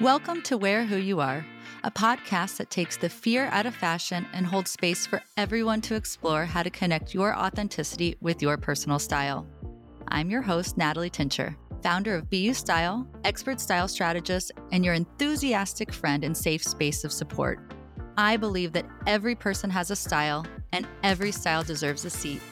Welcome to Wear Who You Are, a podcast that takes the fear out of fashion and holds space for everyone to explore how to connect your authenticity with your personal style. I'm your host, Natalie Tincher, founder of BU Style, expert style strategist, and your enthusiastic friend and safe space of support. I believe that every person has a style and every style deserves a seat.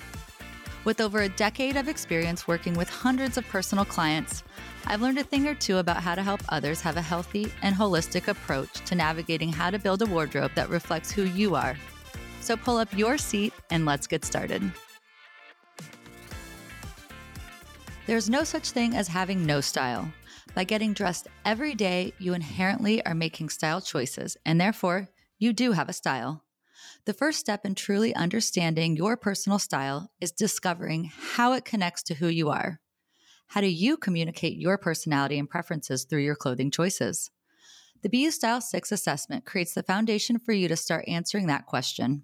With over a decade of experience working with hundreds of personal clients, I've learned a thing or two about how to help others have a healthy and holistic approach to navigating how to build a wardrobe that reflects who you are. So pull up your seat and let's get started. There's no such thing as having no style. By getting dressed every day, you inherently are making style choices, and therefore, you do have a style. The first step in truly understanding your personal style is discovering how it connects to who you are. How do you communicate your personality and preferences through your clothing choices? The BU Style 6 assessment creates the foundation for you to start answering that question.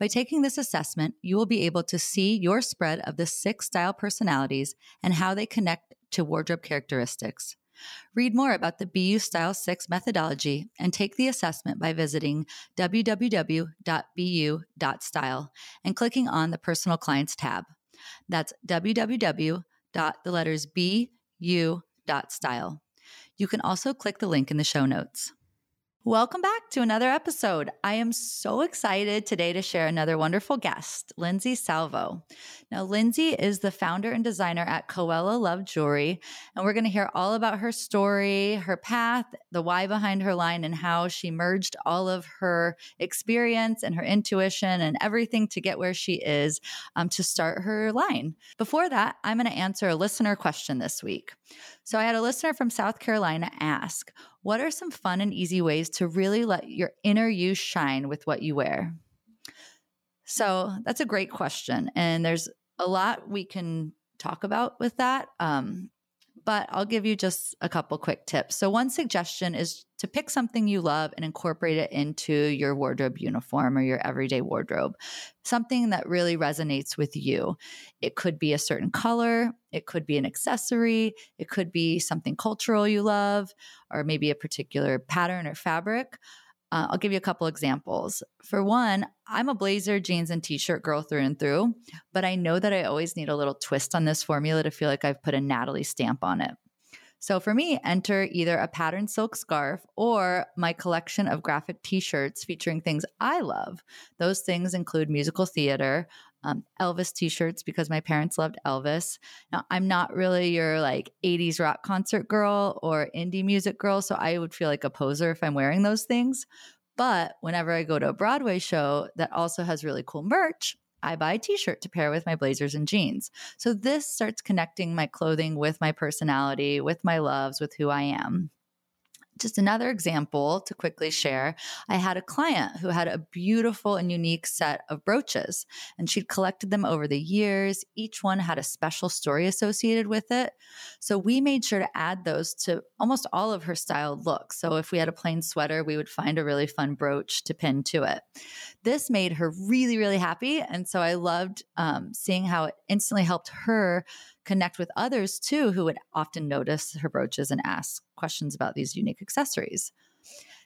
By taking this assessment, you will be able to see your spread of the six style personalities and how they connect to wardrobe characteristics. Read more about the BU Style 6 methodology and take the assessment by visiting www.bu.style and clicking on the Personal Clients tab. That's www the letters. You can also click the link in the show notes. Welcome back to another episode. I am so excited today to share another wonderful guest, Lyndsay Salvo. Now, Lyndsay is the founder and designer at Coella Love Jewelry, and we're going to hear all about her story, her path, the why behind her line, and how she merged all of her experience and her intuition and everything to get where she is um, to start her line. Before that, I'm going to answer a listener question this week. So, I had a listener from South Carolina ask, what are some fun and easy ways to really let your inner you shine with what you wear? So that's a great question. And there's a lot we can talk about with that. Um, but I'll give you just a couple quick tips. So, one suggestion is to pick something you love and incorporate it into your wardrobe uniform or your everyday wardrobe, something that really resonates with you. It could be a certain color, it could be an accessory, it could be something cultural you love, or maybe a particular pattern or fabric. Uh, I'll give you a couple examples. For one, I'm a blazer, jeans, and t shirt girl through and through, but I know that I always need a little twist on this formula to feel like I've put a Natalie stamp on it. So for me, enter either a patterned silk scarf or my collection of graphic t shirts featuring things I love. Those things include musical theater, um, Elvis t shirts because my parents loved Elvis. Now, I'm not really your like 80s rock concert girl or indie music girl, so I would feel like a poser if I'm wearing those things. But whenever I go to a Broadway show that also has really cool merch, I buy a t shirt to pair with my blazers and jeans. So this starts connecting my clothing with my personality, with my loves, with who I am just another example to quickly share I had a client who had a beautiful and unique set of brooches, and she'd collected them over the years. Each one had a special story associated with it. So we made sure to add those to almost all of her styled looks. So if we had a plain sweater, we would find a really fun brooch to pin to it. This made her really, really happy. And so I loved um, seeing how it instantly helped her connect with others too who would often notice her brooches and ask questions about these unique accessories.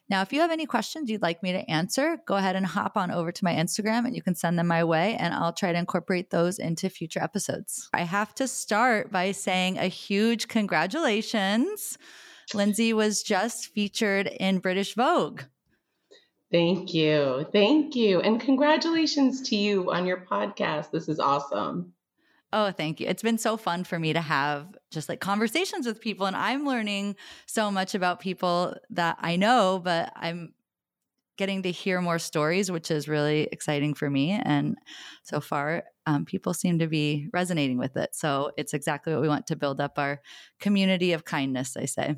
Now, if you have any questions you'd like me to answer, go ahead and hop on over to my Instagram and you can send them my way, and I'll try to incorporate those into future episodes. I have to start by saying a huge congratulations. Lyndsay was just featured in British Vogue. Thank you. Thank you. And congratulations to you on your podcast. This is awesome. Oh, thank you. It's been so fun for me to have just like conversations with people. And I'm learning so much about people that I know, but I'm getting to hear more stories, which is really exciting for me. And so far, um, people seem to be resonating with it. So it's exactly what we want to build up our community of kindness, I say.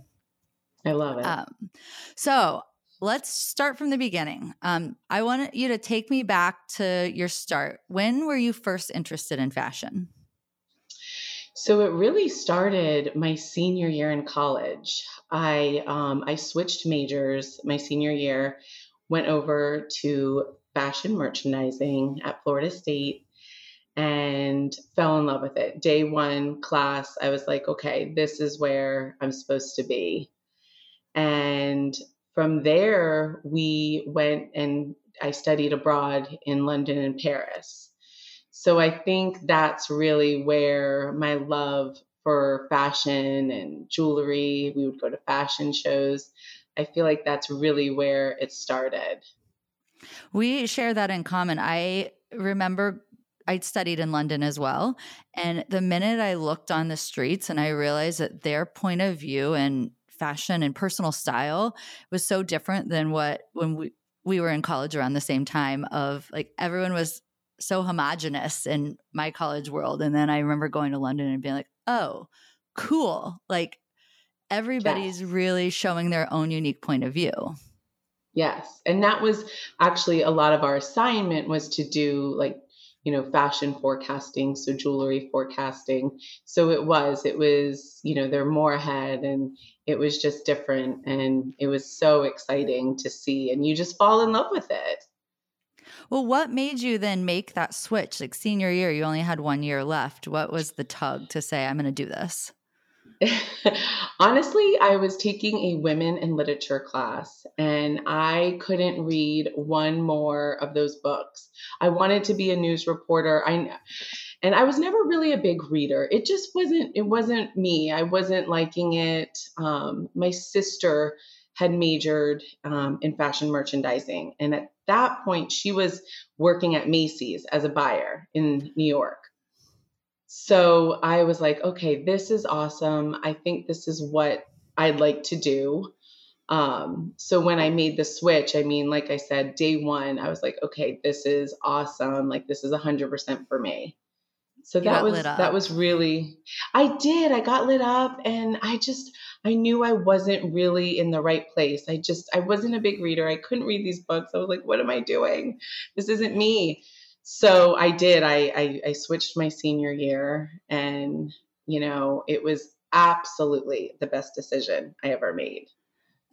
I love it. Um, so let's start from the beginning. Um, I want you to take me back to your start. When were you first interested in fashion? So it really started my senior year in college. I um, I switched majors my senior year, went over to fashion merchandising at Florida State, and fell in love with it. Day one class, I was like, okay, this is where I'm supposed to be. And from there, we went and I studied abroad in London and Paris. So I think that's really where my love for fashion and jewelry, we would go to fashion shows. I feel like that's really where it started. We share that in common. I remember I studied in London as well. And the minute I looked on the streets and I realized that their point of view and fashion and personal style was so different than what when we we were in college around the same time of like everyone was so homogenous in my college world and then I remember going to London and being like, "Oh, cool." Like everybody's really showing their own unique point of view. Yes. And that was actually a lot of our assignment was to do like you know, fashion forecasting, so jewelry forecasting. So it was, it was, you know, they're more ahead and it was just different and it was so exciting to see and you just fall in love with it. Well, what made you then make that switch? Like senior year, you only had one year left. What was the tug to say, I'm going to do this? Honestly, I was taking a women in literature class and I couldn't read one more of those books. I wanted to be a news reporter. I and I was never really a big reader. It just wasn't it wasn't me. I wasn't liking it. Um, my sister had majored um, in fashion merchandising and at that point she was working at Macy's as a buyer in New York. So I was like, okay, this is awesome. I think this is what I'd like to do. Um, so when I made the switch, I mean, like I said, day one, I was like, okay, this is awesome. Like this is a hundred percent for me. So you that was that was really I did. I got lit up and I just I knew I wasn't really in the right place. I just I wasn't a big reader. I couldn't read these books. I was like, what am I doing? This isn't me so I did. I, I, I switched my senior year, and you know, it was absolutely the best decision I ever made.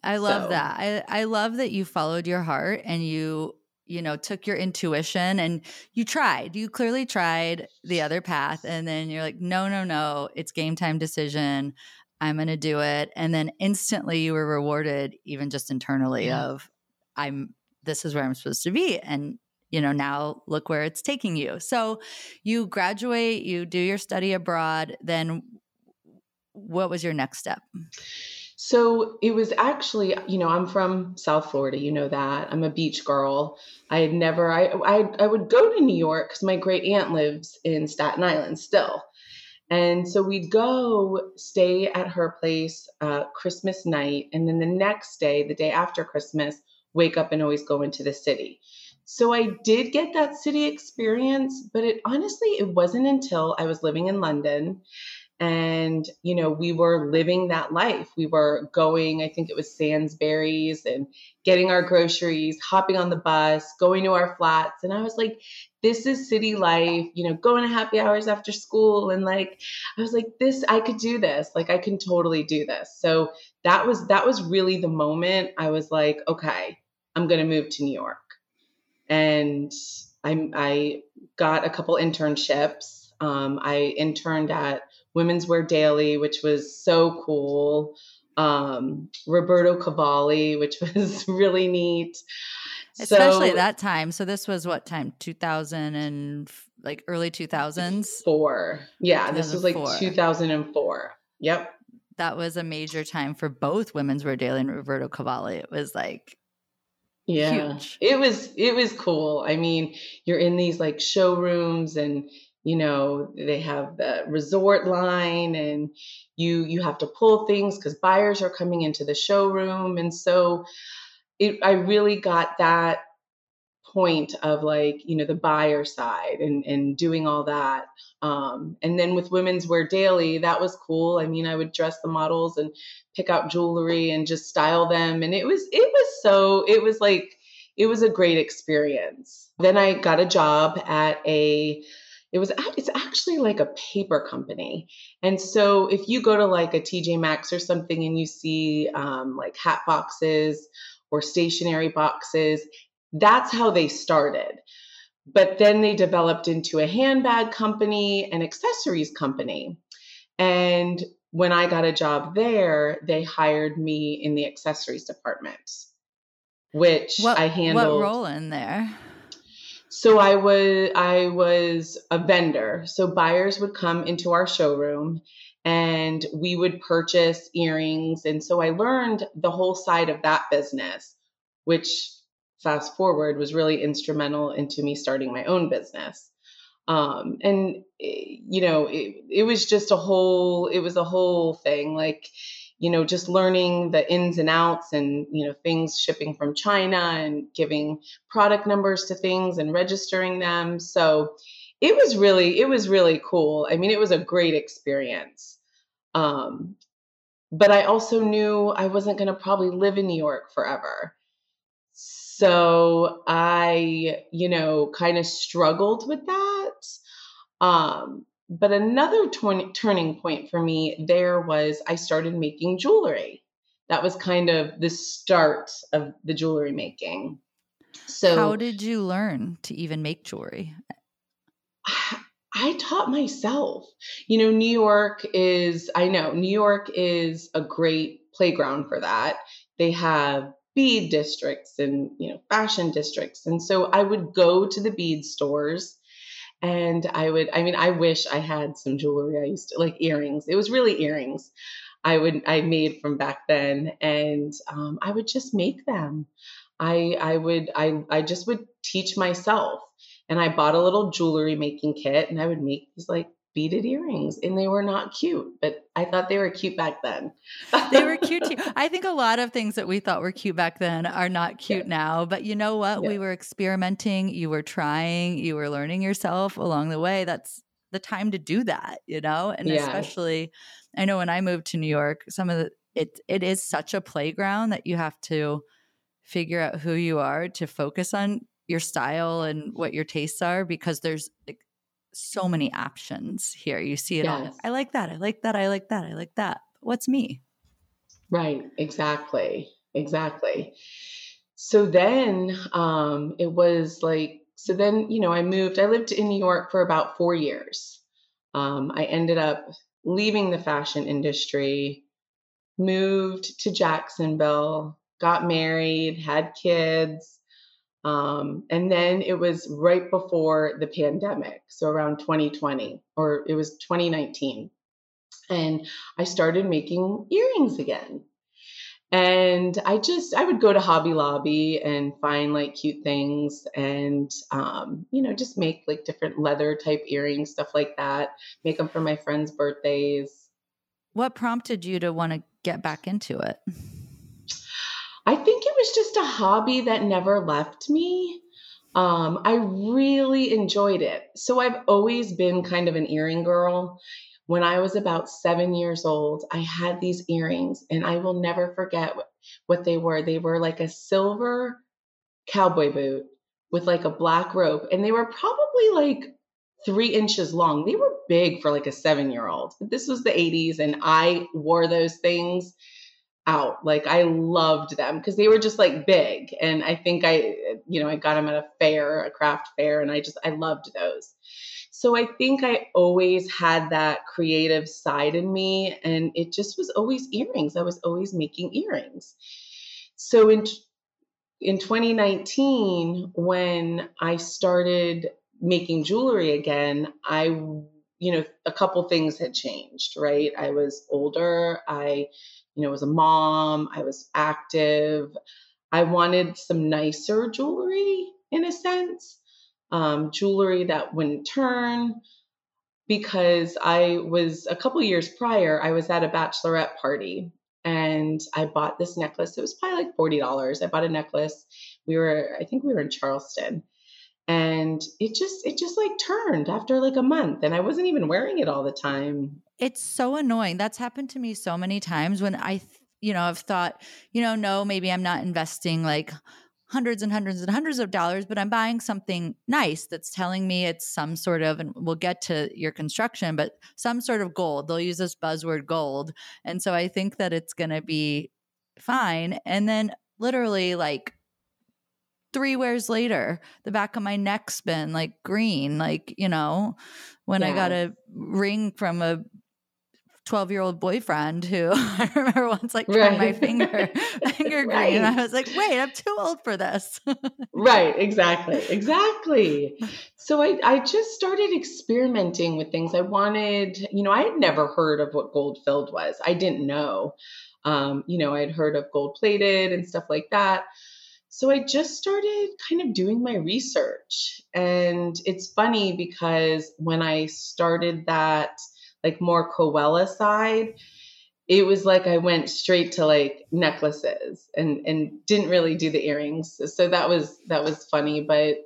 I love so. that. I I love that you followed your heart and you you know took your intuition and you tried. You clearly tried the other path, and then you're like, no, no, no, it's game time decision. I'm going to do it, and then instantly you were rewarded, even just internally, yeah. of I'm this is where I'm supposed to be, and you know, now look where it's taking you. So you graduate, you do your study abroad, then what was your next step? So it was actually, you know, I'm from South Florida, you know that. I'm a beach girl. I had never I I, I would go to New York cuz my great aunt lives in Staten Island still. And so we'd go stay at her place uh, Christmas night. And then the next day, the day after Christmas, wake up and always go into the city. So I did get that city experience, but it honestly it wasn't until I was living in London and you know we were living that life. We were going i think it was Sainsbury's and getting our groceries hopping on the bus going to our flats. And i was like this is city life you know going to happy hours after school. And like i was like this i could do this. Like i can totally do this. So that was that was really the moment i was like okay i'm going to move to new york. And I, I got a couple internships. Um, I interned at Women's Wear Daily, which was so cool. Um, Roberto Cavalli, which was really neat. Especially so, that time. So this was what time? 2000 and like early 2000s? Four. Yeah, this was like 2004. Yep. That was a major time for both Women's Wear Daily and Roberto Cavalli. It was like yeah Huge. it was it was cool i mean you're in these like showrooms and you know they have the resort line and you you have to pull things because buyers are coming into the showroom. And so it i really got that point of like you know the buyer side and and doing all that um and then with women's wear daily that was cool. I mean i would dress the models and pick out jewelry and just style them. And it was it was so it was like it was a great experience. Then i got a job at a it was it's actually like a paper company and so if you go to like a tj maxx or something and you see um, like hat boxes or stationery boxes that's how they started. But then they developed into a handbag company, and accessories company. And when I got a job there, they hired me in the accessories department, which what, I handled. What role in there? So I was I was a vendor. So buyers would come into our showroom and we would purchase earrings. And so I learned the whole side of that business, which fast forward was really instrumental into me starting my own business. Um and eh, you know it, it was just a whole it was a whole thing. Like you know just learning the ins and outs and you know things shipping from china and giving product numbers to things and registering them. So it was really it was really cool. I mean it was a great experience. Um but i also knew i wasn't going to probably live in new york forever. So I, you know, kind of struggled with that. Um, but another turning point for me there was I started making jewelry. That was kind of the start of the jewelry making. So, how did you learn to even make jewelry? I taught myself. You know, New York is, I know, New York is a great playground for that. They have bead districts and you know fashion districts and so i would go to the bead stores and i would i mean i wish i had some jewelry. I used to like earrings. It was really earrings i would i made from back then. And um, i would just make them. I i would i i just would teach myself. And i bought a little jewelry making kit and i would make these like beaded earrings and they were not cute, but I thought they were cute back then. they were cute too. I think a lot of things that we thought were cute back then are not cute yeah. now, but you know what? Yeah. We were experimenting, you were trying, you were learning yourself along the way. That's the time to do that, you know? And yeah. especially I know when I moved to New York, some of the it it is such a playground that you have to figure out who you are to focus on your style and what your tastes are because there's so many options here. You see it yes. all. I like that. I like that. I like that. I like that. What's me? Right. Exactly. Exactly. So then um, it was like, so then, you know, I moved, I lived in New York for about four years. Um, I ended up leaving the fashion industry, moved to Jacksonville, got married, had kids, um, and then it was right before the pandemic, so around 2020, or it was 2019. And I started making earrings again. And I just, I would go to Hobby Lobby and find like cute things and, um, you know, just make like different leather type earrings, stuff like that, make them for my friends' birthdays. What prompted you to want to get back into it? I think it was just a hobby that never left me. Um, I really enjoyed it. So I've always been kind of an earring girl. When I was about seven years old, I had these earrings, and I will never forget what, what they were. They were like a silver cowboy boot with like a black rope, and they were probably like three inches long. They were big for like a seven year old. This was the 80s, and I wore those things out. Like I loved them because they were just like big. And I think I, you know, I got them at a fair, a craft fair, and I just, I loved those. So I think I always had that creative side in me, and it just was always earrings. I was always making earrings. So in in 2019, when I started making jewelry again, I you know a couple things had changed right i was older i you know, was a mom, I was active. I wanted some nicer jewelry in a sense, um, jewelry that wouldn't turn. Because I was a couple years prior, I was at a bachelorette party and I bought this necklace. It was probably like $40. I bought a necklace. We were, I think we were in Charleston and it just it just like turned after like a month and i wasn't even wearing it all the time it's so annoying that's happened to me so many times when i you know i've thought you know no maybe i'm not investing like hundreds and hundreds and hundreds of dollars but i'm buying something nice that's telling me it's some sort of and we'll get to your construction but some sort of gold they'll use this buzzword gold and so i think that it's going to be fine and then literally like three wears later, the back of my neck's been like green. Like, you know, when yeah. I got a ring from a 12 year old boyfriend who I remember once like right. my finger finger right. green. And I was like, wait, I'm too old for this. right, exactly. Exactly. So I, I just started experimenting with things. I wanted, you know, I had never heard of what gold filled was. I didn't know. Um, you know, I'd heard of gold plated and stuff like that. So I just started kind of doing my research. And it's funny because when I started that, like more Coella side, it was like I went straight to like necklaces and and didn't really do the earrings. So that was that was funny, but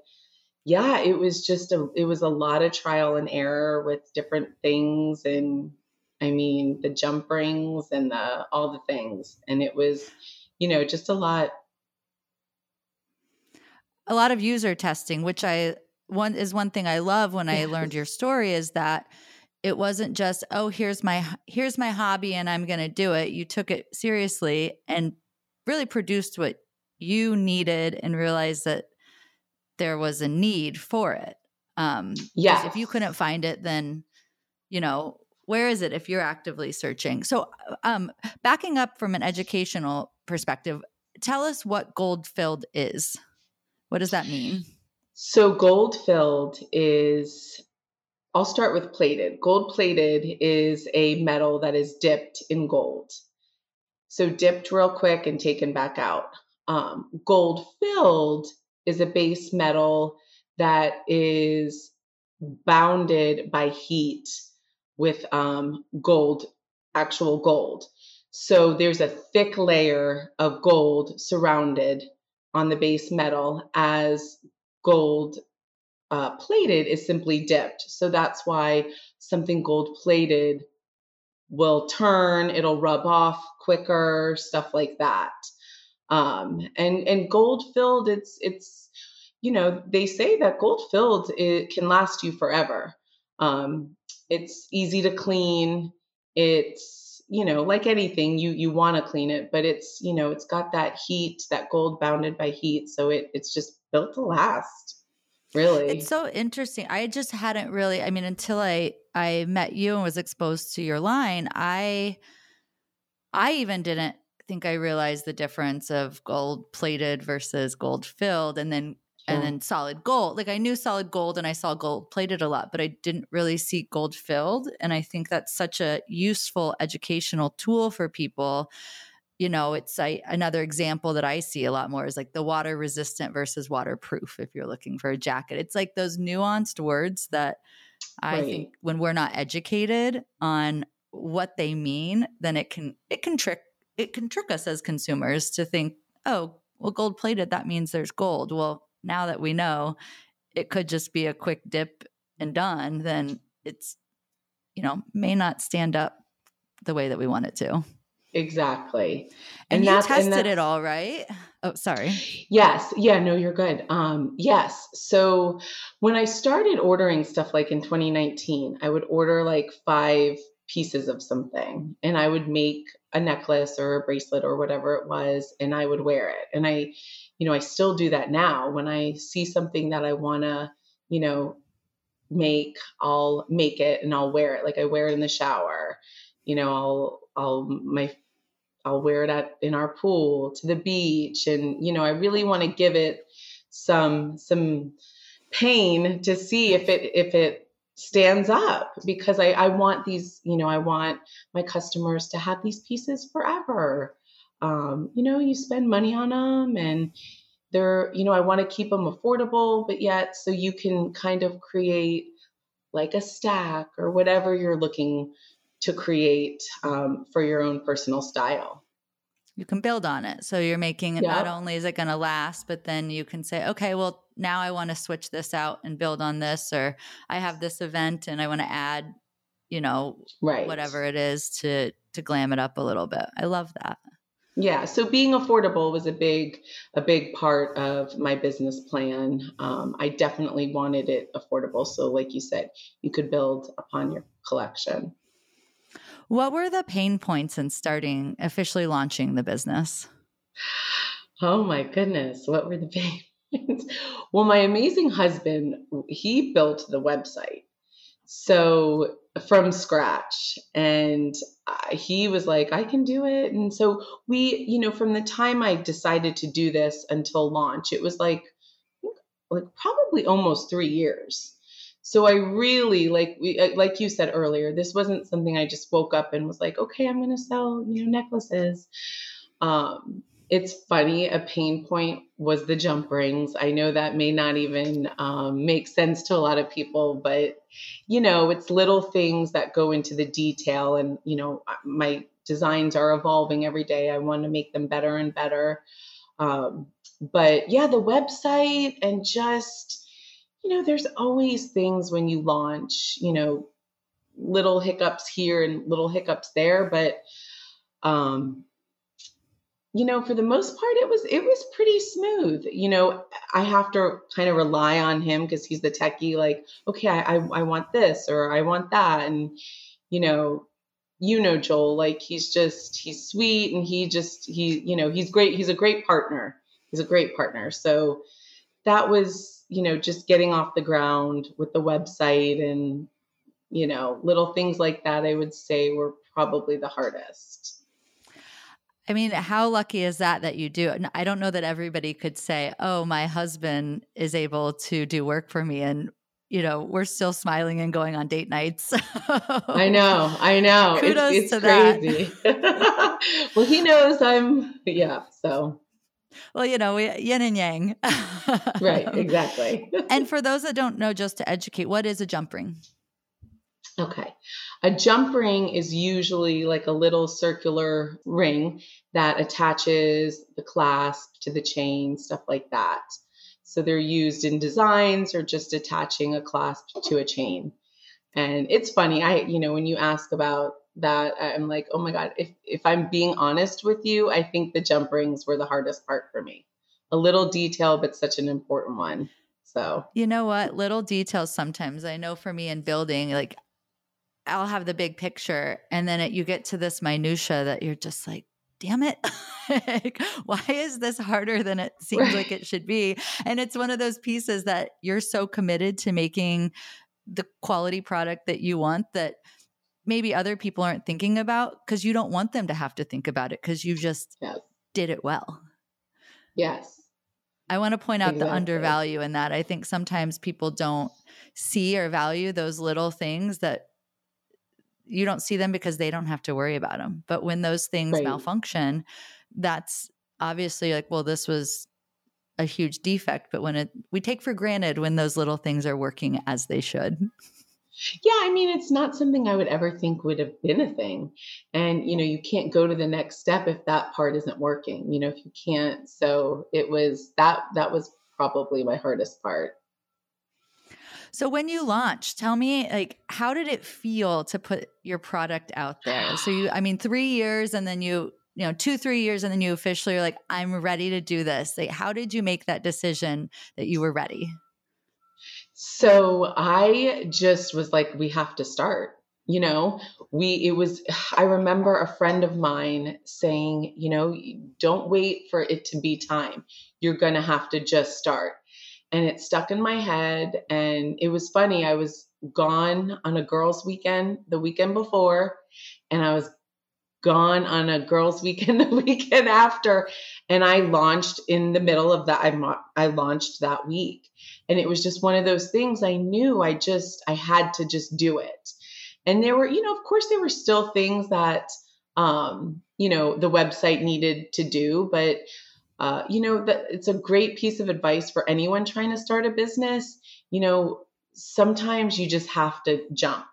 yeah, it was just a it was a lot of trial and error with different things and I mean the jump rings and the all the things. And it was you know just a lot. A lot of user testing, which I one is one thing I love when I learned your story is that it wasn't just oh here's my here's my hobby and I'm going to do it. You took it seriously and really produced what you needed and realized that there was a need for it. Um yeah. If you couldn't find it, then you know where is it if you're actively searching? So, um, backing up from an educational perspective, tell us what gold filled is. What does that mean? So, gold filled is, I'll start with plated. Gold plated is a metal that is dipped in gold. So, dipped real quick and taken back out. Um, gold filled is a base metal that is bounded by heat with um, gold, actual gold. So there's a thick layer of gold surrounded on the base metal as gold uh, plated is simply dipped. So that's why something gold plated will turn, it'll rub off quicker, stuff like that. Um, and and gold filled, it's it's you know they say that gold filled it can last you forever. Um, it's easy to clean. It's you know, like anything, you you want to clean it, but it's you know, it's got that heat, that gold bounded by heat, so it it's just built to last. Really, it's so interesting. I just hadn't really. I mean, until I I met you and was exposed to your line, I I even didn't think I realized the difference of gold plated versus gold filled, and then and then solid gold. Like I knew solid gold and I saw gold plated a lot, but I didn't really see gold filled. And I think that's such a useful educational tool for people. You know, it's I, another example that I see a lot more is like the water resistant versus waterproof. If you're looking for a jacket, it's like those nuanced words that I right. think when we're not educated on what they mean, then it can it can trick it can trick us as consumers to think, oh, well, gold plated that means there's gold. Well, now that we know it could just be a quick dip and done, then it's, you know, may not stand up the way that we want it to. Exactly. And, and you tested it all, right? Oh, sorry. Yes. Yeah, no, you're good. Um, yes. So when I started ordering stuff like in 2019, I would order like five pieces of something and I would make a necklace or a bracelet or whatever it was and I would wear it. And I you know, I still do that now. When I see something that I want to, you know, make, I'll make it and I'll wear it. Like I wear it in the shower. You know, I'll I'll my I'll wear it at in our pool to the beach and you know, I really want to give it some some pain to see if it if it stands up because I, I want these, you know, I want my customers to have these pieces forever. Um, you know, you spend money on them and they're, you know, I want to keep them affordable, but yet so you can kind of create like a stack or whatever you're looking to create um, for your own personal style. You can build on it. So you're making it not only is it going to last, but then you can say, okay, well, now I want to switch this out and build on this, or I have this event and I want to add, you know, right. whatever it is to to glam it up a little bit. I love that. Yeah, so being affordable was a big a big part of my business plan. Um, I definitely wanted it affordable, so like you said, you could build upon your collection. What were the pain points in starting officially launching the business? Oh my goodness, what were the pain points? Well, my amazing husband, he built the website. so from scratch and he was like i can do it and so we you know from the time i decided to do this until launch it was like like probably almost 3 years so i really like we uh, like you said earlier this wasn't something i just woke up and was like okay i'm going to sell you know necklaces. Um it's funny a pain point was the jump rings. I know that may not even um, make sense to a lot of people but you know it's little things that go into the detail and you know my designs are evolving every day. I want to make them better and better. Um, but yeah the website and just you know there's always things when you launch you know little hiccups here and little hiccups there but um you know for the most part it was it was pretty smooth. You know i have to kind of rely on him because he's the techie like okay I, I want this or i want that. And you know you know joel like he's just he's sweet and he just he you know he's great he's a great partner. He's a great partner. So that was you know just getting off the ground with the website and you know little things like that i would say were probably the hardest I mean, how lucky is that that you do? I don't know that everybody could say, "Oh, my husband is able to do work for me," and you know, we're still smiling and going on date nights. I know, I know. Kudos it's, it's to crazy. that. well, he knows I'm, yeah. So, well, you know, yin and yang. right, um, exactly. and for those that don't know, just to educate, what is a jump ring? Okay. A jump ring is usually like a little circular ring that attaches the clasp to the chain, stuff like that. So they're used in designs or just attaching a clasp to a chain. And it's funny, I you know, when you ask about that, I'm like, oh my God, if if I'm being honest with you, I think the jump rings were the hardest part for me. A little detail, but such an important one. So, you know what? Little details sometimes. I know for me in building, like I'll have the big picture, and then it, you get to this minutia that you're just like, damn it like, why is this harder than it seems right. like it should be and it's one of those pieces that you're so committed to making the quality product that you want that maybe other people aren't thinking about because you don't want them to have to think about it because you just yes. did it well yes I want to point out exactly. the undervalue in that. I think sometimes people don't see or value those little things that you don't see them because they don't have to worry about them. But when those things right. malfunction, that's obviously like, well, this was a huge defect. But when it, we take for granted when those little things are working as they should. Yeah, I mean, it's not something I would ever think would have been a thing. And, you know, you can't go to the next step if that part isn't working, you know, if you can't. So it was that, that was probably my hardest part. So when you launched, tell me like how did it feel to put your product out there? So you I mean 3 years and then you you know 2 3 years and then you officially are like I'm ready to do this. Like how did you make that decision that you were ready? So I just was like we have to start. You know, we it was I remember a friend of mine saying, you know, don't wait for it to be time. You're going to have to just start and it stuck in my head. And it was funny. I was gone on a girls' weekend the weekend before, and I was gone on a girls' weekend the weekend after. And I launched in the middle of that. I, I launched that week. And it was just one of those things I knew I just, I had to just do it. And there were, you know, of course, there were still things that, um, you know, the website needed to do, but uh, you know that it's a great piece of advice for anyone trying to start a business you know sometimes you just have to jump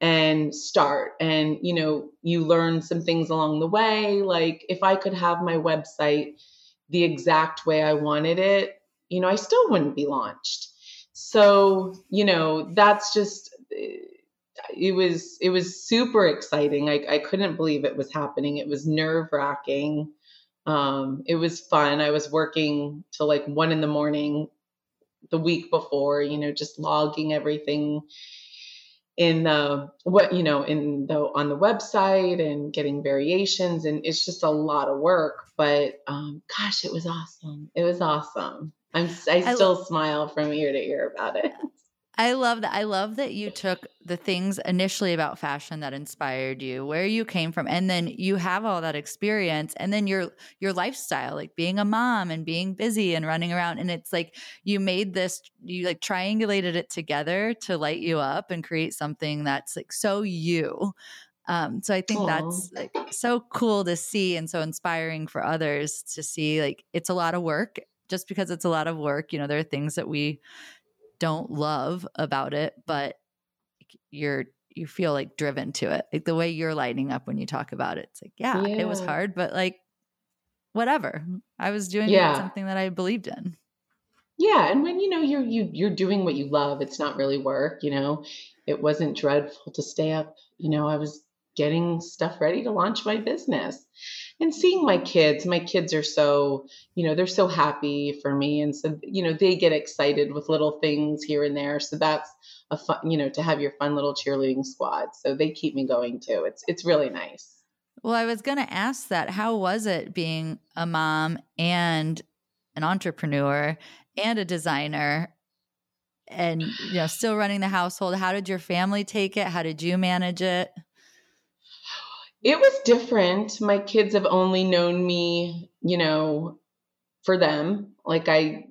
and start. And you know you learn some things along the way. Like if i could have my website the exact way i wanted it you know i still wouldn't be launched. So you know that's just it was it was super exciting. I, I couldn't believe it was happening. It was nerve wracking um, it was fun. I was working till like one in the morning the week before, you know, just logging everything in the what you know in the on the website and getting variations and it's just a lot of work but um gosh it was awesome. It was awesome. I'm i still I, smile from ear to ear about it I love that. I love that you took the things initially about fashion that inspired you, where you came from, and then you have all that experience, and then your your lifestyle, like being a mom and being busy and running around, and it's like you made this, you like triangulated it together to light you up and create something that's like so you. Um, so I think Aww. that's like so cool to see and so inspiring for others to see. Like it's a lot of work. Just because it's a lot of work, you know, there are things that we don't love about it, but you're you feel like driven to it. Like the way you're lighting up when you talk about it. It's like, yeah, yeah. it was hard, but like whatever. I was doing yeah. something that I believed in. Yeah, and when you know you're you you're doing what you love, it's not really work, you know. It wasn't dreadful to stay up, you know, I was getting stuff ready to launch my business and seeing my kids my kids are so you know they're so happy for me and so you know they get excited with little things here and there so that's a fun you know to have your fun little cheerleading squad so they keep me going too. It's it's really nice. Well i was going to ask that how was it being a mom and an entrepreneur and a designer and you know still running the household? How did your family take it? How did you manage it it was different. My kids have only known me, you know, for them. Like I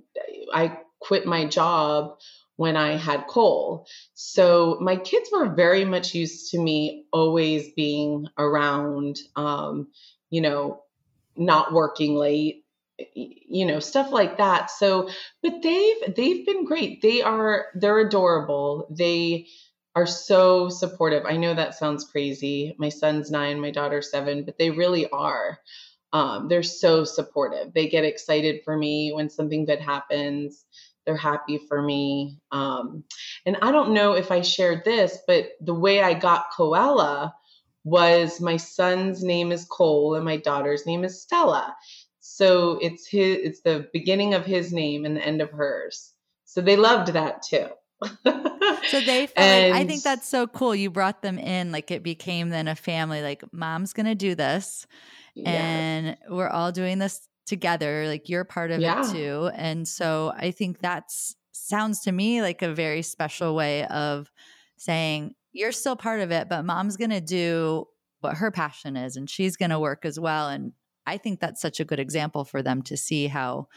I quit my job when I had Cole. So my kids were very much used to me always being around, um, you know, not working late, you know, stuff like that. So, but they've they've been great. They are they're adorable. They are so supportive. I know that sounds crazy. My son's nine, my daughter's seven, but they really are. Um, they're so supportive. They get excited for me when something good happens. They're happy for me. Um, and I don't know if I shared this, but the way I got Coella was my son's name is Cole and my daughter's name is Stella. So it's his it's the beginning of his name and the end of hers. So they loved that too. so they and, like, I think that's so cool. You brought them in, like it became then a family, like mom's gonna do this. Yeah. And we're all doing this together. Like you're part of yeah. it too. And so I think that's sounds to me like a very special way of saying you're still part of it, but mom's gonna do what her passion is and she's gonna work as well. And I think that's such a good example for them to see how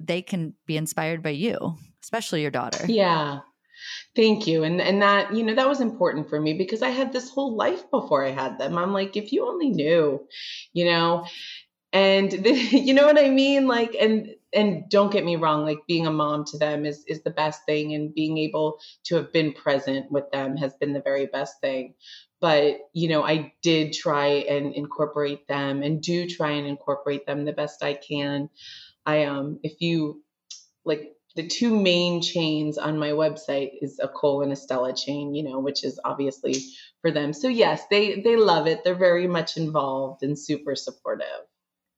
they can be inspired by you, especially your daughter. Yeah. Thank you. And and that, you know, that was important for me because I had this whole life before I had them. I'm like, if you only knew, you know, and the, you know what I mean? Like, and and don't get me wrong, like being a mom to them is is the best thing, and being able to have been present with them has been the very best thing. But you know, I did try and incorporate them, and do try and incorporate them the best I can. I um, if you like the two main chains on my website is a Cole and a Stella chain, you know, which is obviously for them. So yes, they they love it. They're very much involved and super supportive.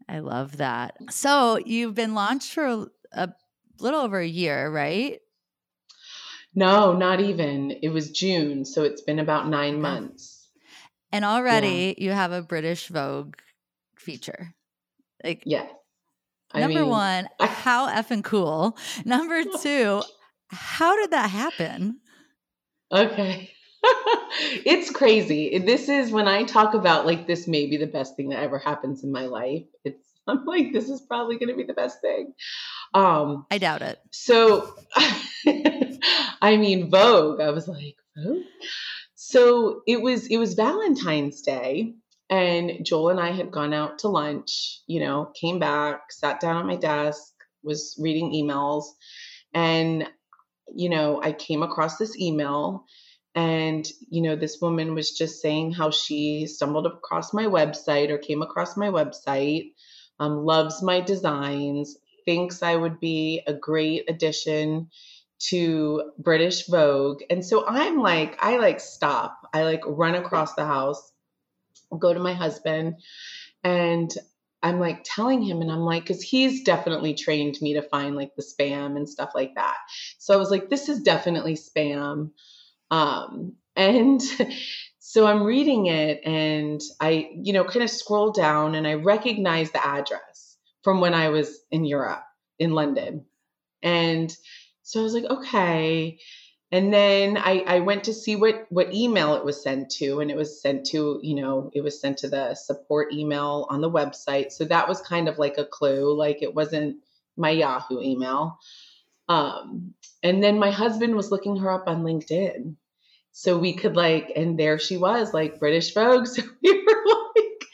I love that. So you've been launched for a, little over a year, right? No, not even. It was June, so it's been about nine months. And already yeah. you have a British Vogue feature. Like yeah. I Number mean, one, I, how effing cool. Number two, how did that happen? Okay. it's crazy. This is when I talk about like this may be the best thing that ever happens in my life. It's I'm like this is probably going to be the best thing. Um I doubt it. So I mean Vogue, I was like, Vogue? So it was it was Valentine's Day and Joel and I had gone out to lunch, you know, came back, sat down at my desk, was reading emails, and, you know, I came across this email. And, you know, this woman was just saying how she stumbled across my website or came across my website, um, loves my designs, thinks I would be a great addition to British Vogue. And so I'm like, I like stop. I like run across the house go to my husband and I'm like telling him, and I'm like, because he's definitely trained me to find like the spam and stuff like that. So I was like, this is definitely spam. Um, and so I'm reading it and I, you know, kind of scroll down and I recognize the address from when I was in Europe, in London. And so I was like, okay. And then I, I went to see what what email it was sent to and it was sent to you know it was sent to the support email on the website. So that was kind of like a clue like it wasn't my yahoo email. Um, and then my husband was looking her up on linkedin. So we could like and there she was like british vogue so we were like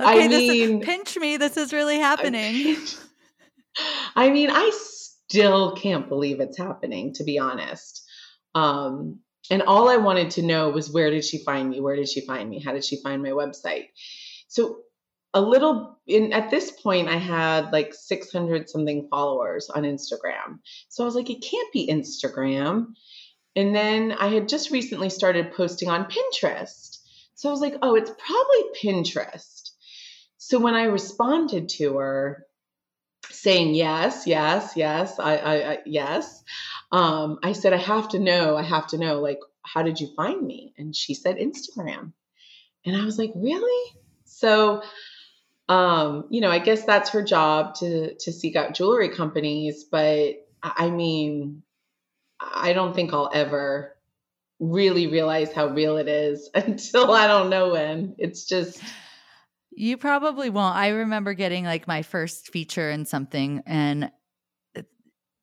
okay, i mean is, pinch me this is really happening. I mean i still can't believe it's happening to be honest um, and all I wanted to know was where did she find me? Where did she find me? How did she find my website? So a little in at this point I had like 600 something followers on Instagram. So I was like it can't be Instagram. And then I had just recently started posting on Pinterest. So I was like, "Oh, it's probably Pinterest." So when I responded to her saying yes, yes, yes, I, I, I yes, um, I said, I have to know, I have to know, like, how did you find me? And she said, Instagram. And I was like, really? So, um, you know, I guess that's her job to to seek out jewelry companies, but I mean, I don't think I'll ever really realize how real it is until I don't know when. It's just you probably won't. I remember getting like my first feature in something and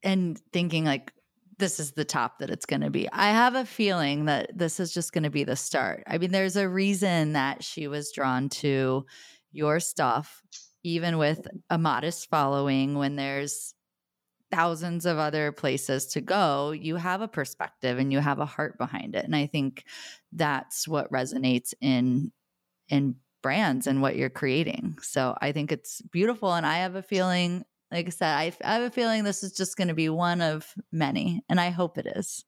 and thinking like this is the top that it's going to be. I have a feeling that this is just going to be the start. I mean, there's a reason that she was drawn to your stuff, even with a modest following, when there's thousands of other places to go, you have a perspective and you have a heart behind it. And I think that's what resonates in in brands and what you're creating. So I think it's beautiful. And I have a feeling like I said, I, I have a feeling this is just going to be one of many, and I hope it is.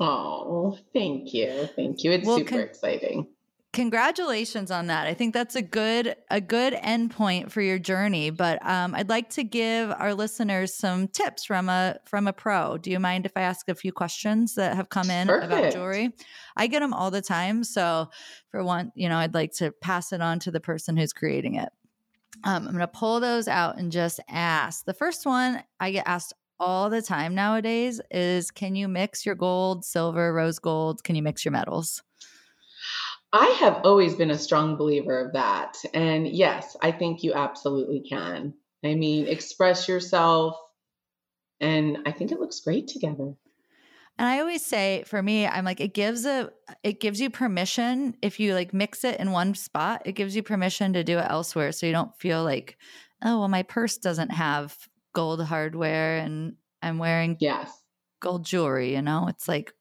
Oh, thank you, thank you. It's well, super con- exciting. Congratulations on that. I think that's a good a good endpoint for your journey. But um, I'd like to give our listeners some tips from a from a pro. Do you mind if I ask a few questions that have come in Perfect. about jewelry? I get them all the time. So for one, you know, I'd like to pass it on to the person who's creating it. Um, I'm going to pull those out and just ask. The first one I get asked all the time nowadays is Can you mix your gold, silver, rose gold? Can you mix your metals? I have always been a strong believer of that. And yes, I think you absolutely can. I mean, express yourself. And I think it looks great together. And I always say for me, I'm like, it gives a it gives you permission if you like mix it in one spot, it gives you permission to do it elsewhere. So you don't feel like, oh well, my purse doesn't have gold hardware and I'm wearing yes gold jewelry, you know? It's like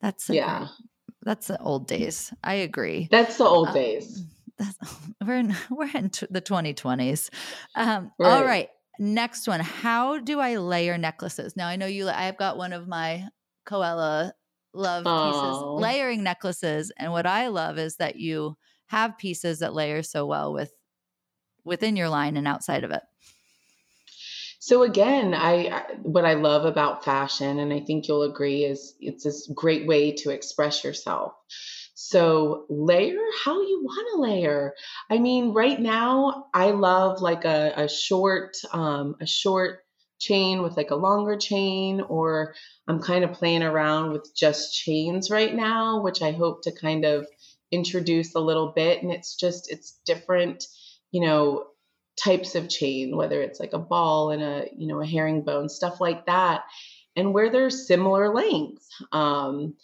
that's a, yeah. That's the old days. I agree. That's the old uh, days. we're in we're in t- the 2020s. Um, right. All right. Next one. How do I layer necklaces? Now I know you. I've got one of my Coella love pieces, layering necklaces. And what I love is that you have pieces that layer so well with within your line and outside of it. So again, I what I love about fashion, and I think you'll agree, is it's this great way to express yourself. So layer how you want to layer. I mean, right now I love like a, a short, um, a short chain with like a longer chain, or I'm kind of playing around with just chains right now, which I hope to kind of introduce a little bit. And it's just, it's different, you know, types of chain, whether it's like a ball and a, you know, a herringbone, stuff like that. And where there's similar lengths. Um,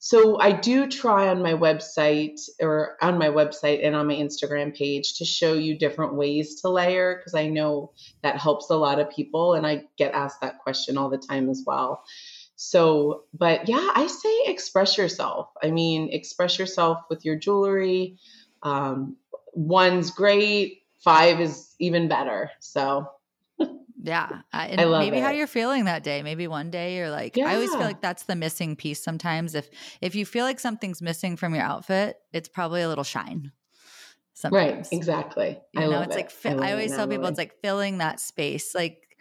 so I do try on my website or on my website and on my Instagram page to show you different ways to layer because I know that helps a lot of people and I get asked that question all the time as well. So, but yeah, I say express yourself. I mean, express yourself with your jewelry. Um, one's great, five is even better. So yeah. Uh, and I love maybe it. how you're feeling that day. Maybe one day you're like, yeah. I always feel like that's the missing piece sometimes. If if you feel like something's missing from your outfit, it's probably a little shine. Sometimes. Right, exactly. You I know, it's it. like fi- I, I always tell people it's like filling that space. Like,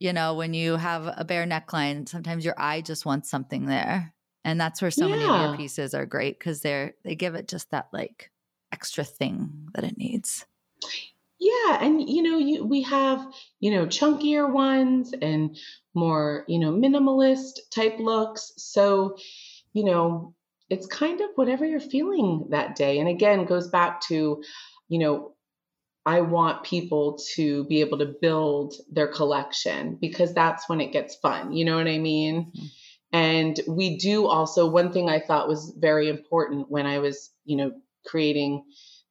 you know, when you have a bare neckline, sometimes your eye just wants something there. And that's where so yeah. many of your pieces are great because they're they give it just that like extra thing that it needs. Yeah, and you know, you we have, you know, chunkier ones and more, you know, minimalist type looks. So, you know, it's kind of whatever you're feeling that day. And again, goes back to, you know, I want people to be able to build their collection because that's when it gets fun. You know what I mean? Mm-hmm. And we do also, one thing I thought was very important when I was, you know, creating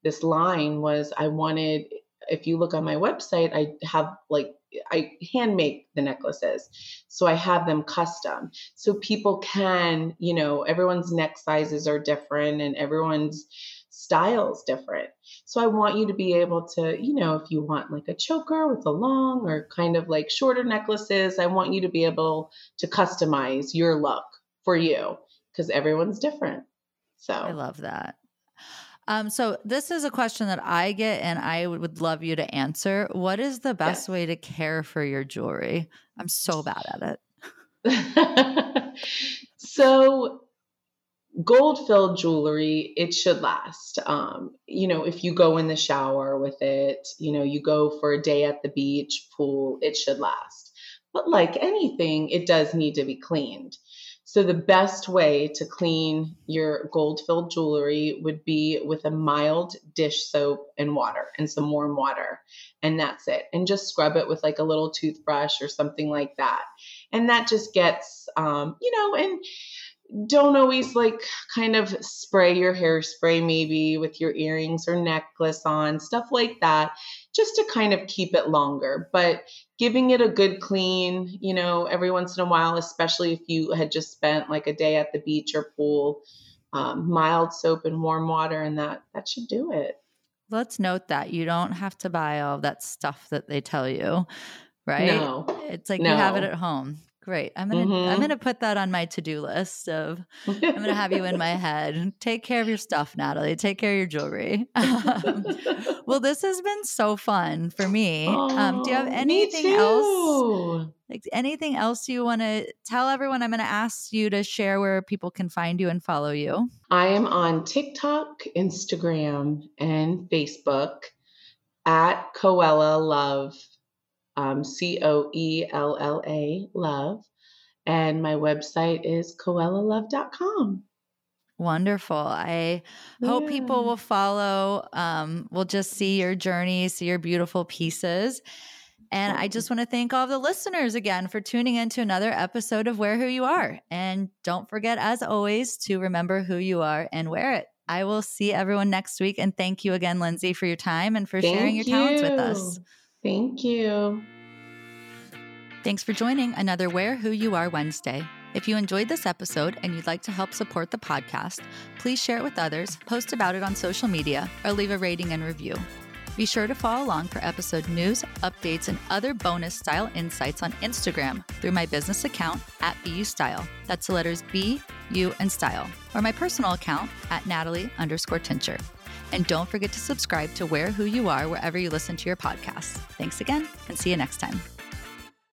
this line was I wanted, if you look on my website, I have like I hand make the necklaces. So I have them custom. So people can, you know, everyone's neck sizes are different and everyone's styles different. So I want you to be able to, you know, if you want like a choker with a long or kind of like shorter necklaces, I want you to be able to customize your look for you because everyone's different. So I love that. Um, so this is a question that I get, and I would love you to answer. What is the best yes. way to care for your jewelry? I'm so bad at it. so gold filled jewelry it should last um, you know if you go in the shower with it you know you go for a day at the beach pool it should last but like anything it does need to be cleaned so, the best way to clean your gold filled jewelry would be with a mild dish soap and water and some warm water. And that's it. And just scrub it with like a little toothbrush or something like that. And that just gets, um, you know, and don't always like kind of spray your hairspray maybe with your earrings or necklace on, stuff like that, just to kind of keep it longer. But giving it a good clean, you know, every once in a while, especially if you had just spent like a day at the beach or pool, um, mild soap and warm water, and that that should do it. Let's note that you don't have to buy all that stuff that they tell you, right? No, it's like no. you have it at home. Great. I'm gonna mm-hmm. I'm gonna put that on my to-do list of I'm gonna have you in my head. Take care of your stuff, Natalie. Take care of your jewelry. Um, well, this has been so fun for me. Oh, um, do you have anything else? Like anything else you want to tell everyone? I'm gonna ask you to share where people can find you and follow you. I am on TikTok, Instagram, and Facebook at Coella Love um, C O E L L A, love. And my website is coellalove.com. Wonderful. I yeah. hope people will follow, um, will just see your journey, see your beautiful pieces. And I just want to thank all the listeners again for tuning in to another episode of Wear Who You Are. And don't forget, as always, to remember who you are and wear it. I will see everyone next week. And thank you again, Lyndsay, for your time and for thank sharing your you. talents with us. Thank you. Thanks for joining another Wear Who You Are Wednesday. If you enjoyed this episode and you'd like to help support the podcast, please share it with others, post about it on social media, or leave a rating and review. Be sure to follow along for episode news, updates, and other bonus style insights on Instagram through my business account at BU Style. That's the letters B, U, and Style, or my personal account at Natalie underscore Tincher. And don't forget to subscribe to Wear Who You Are wherever you listen to your podcasts. Thanks again, and see you next time.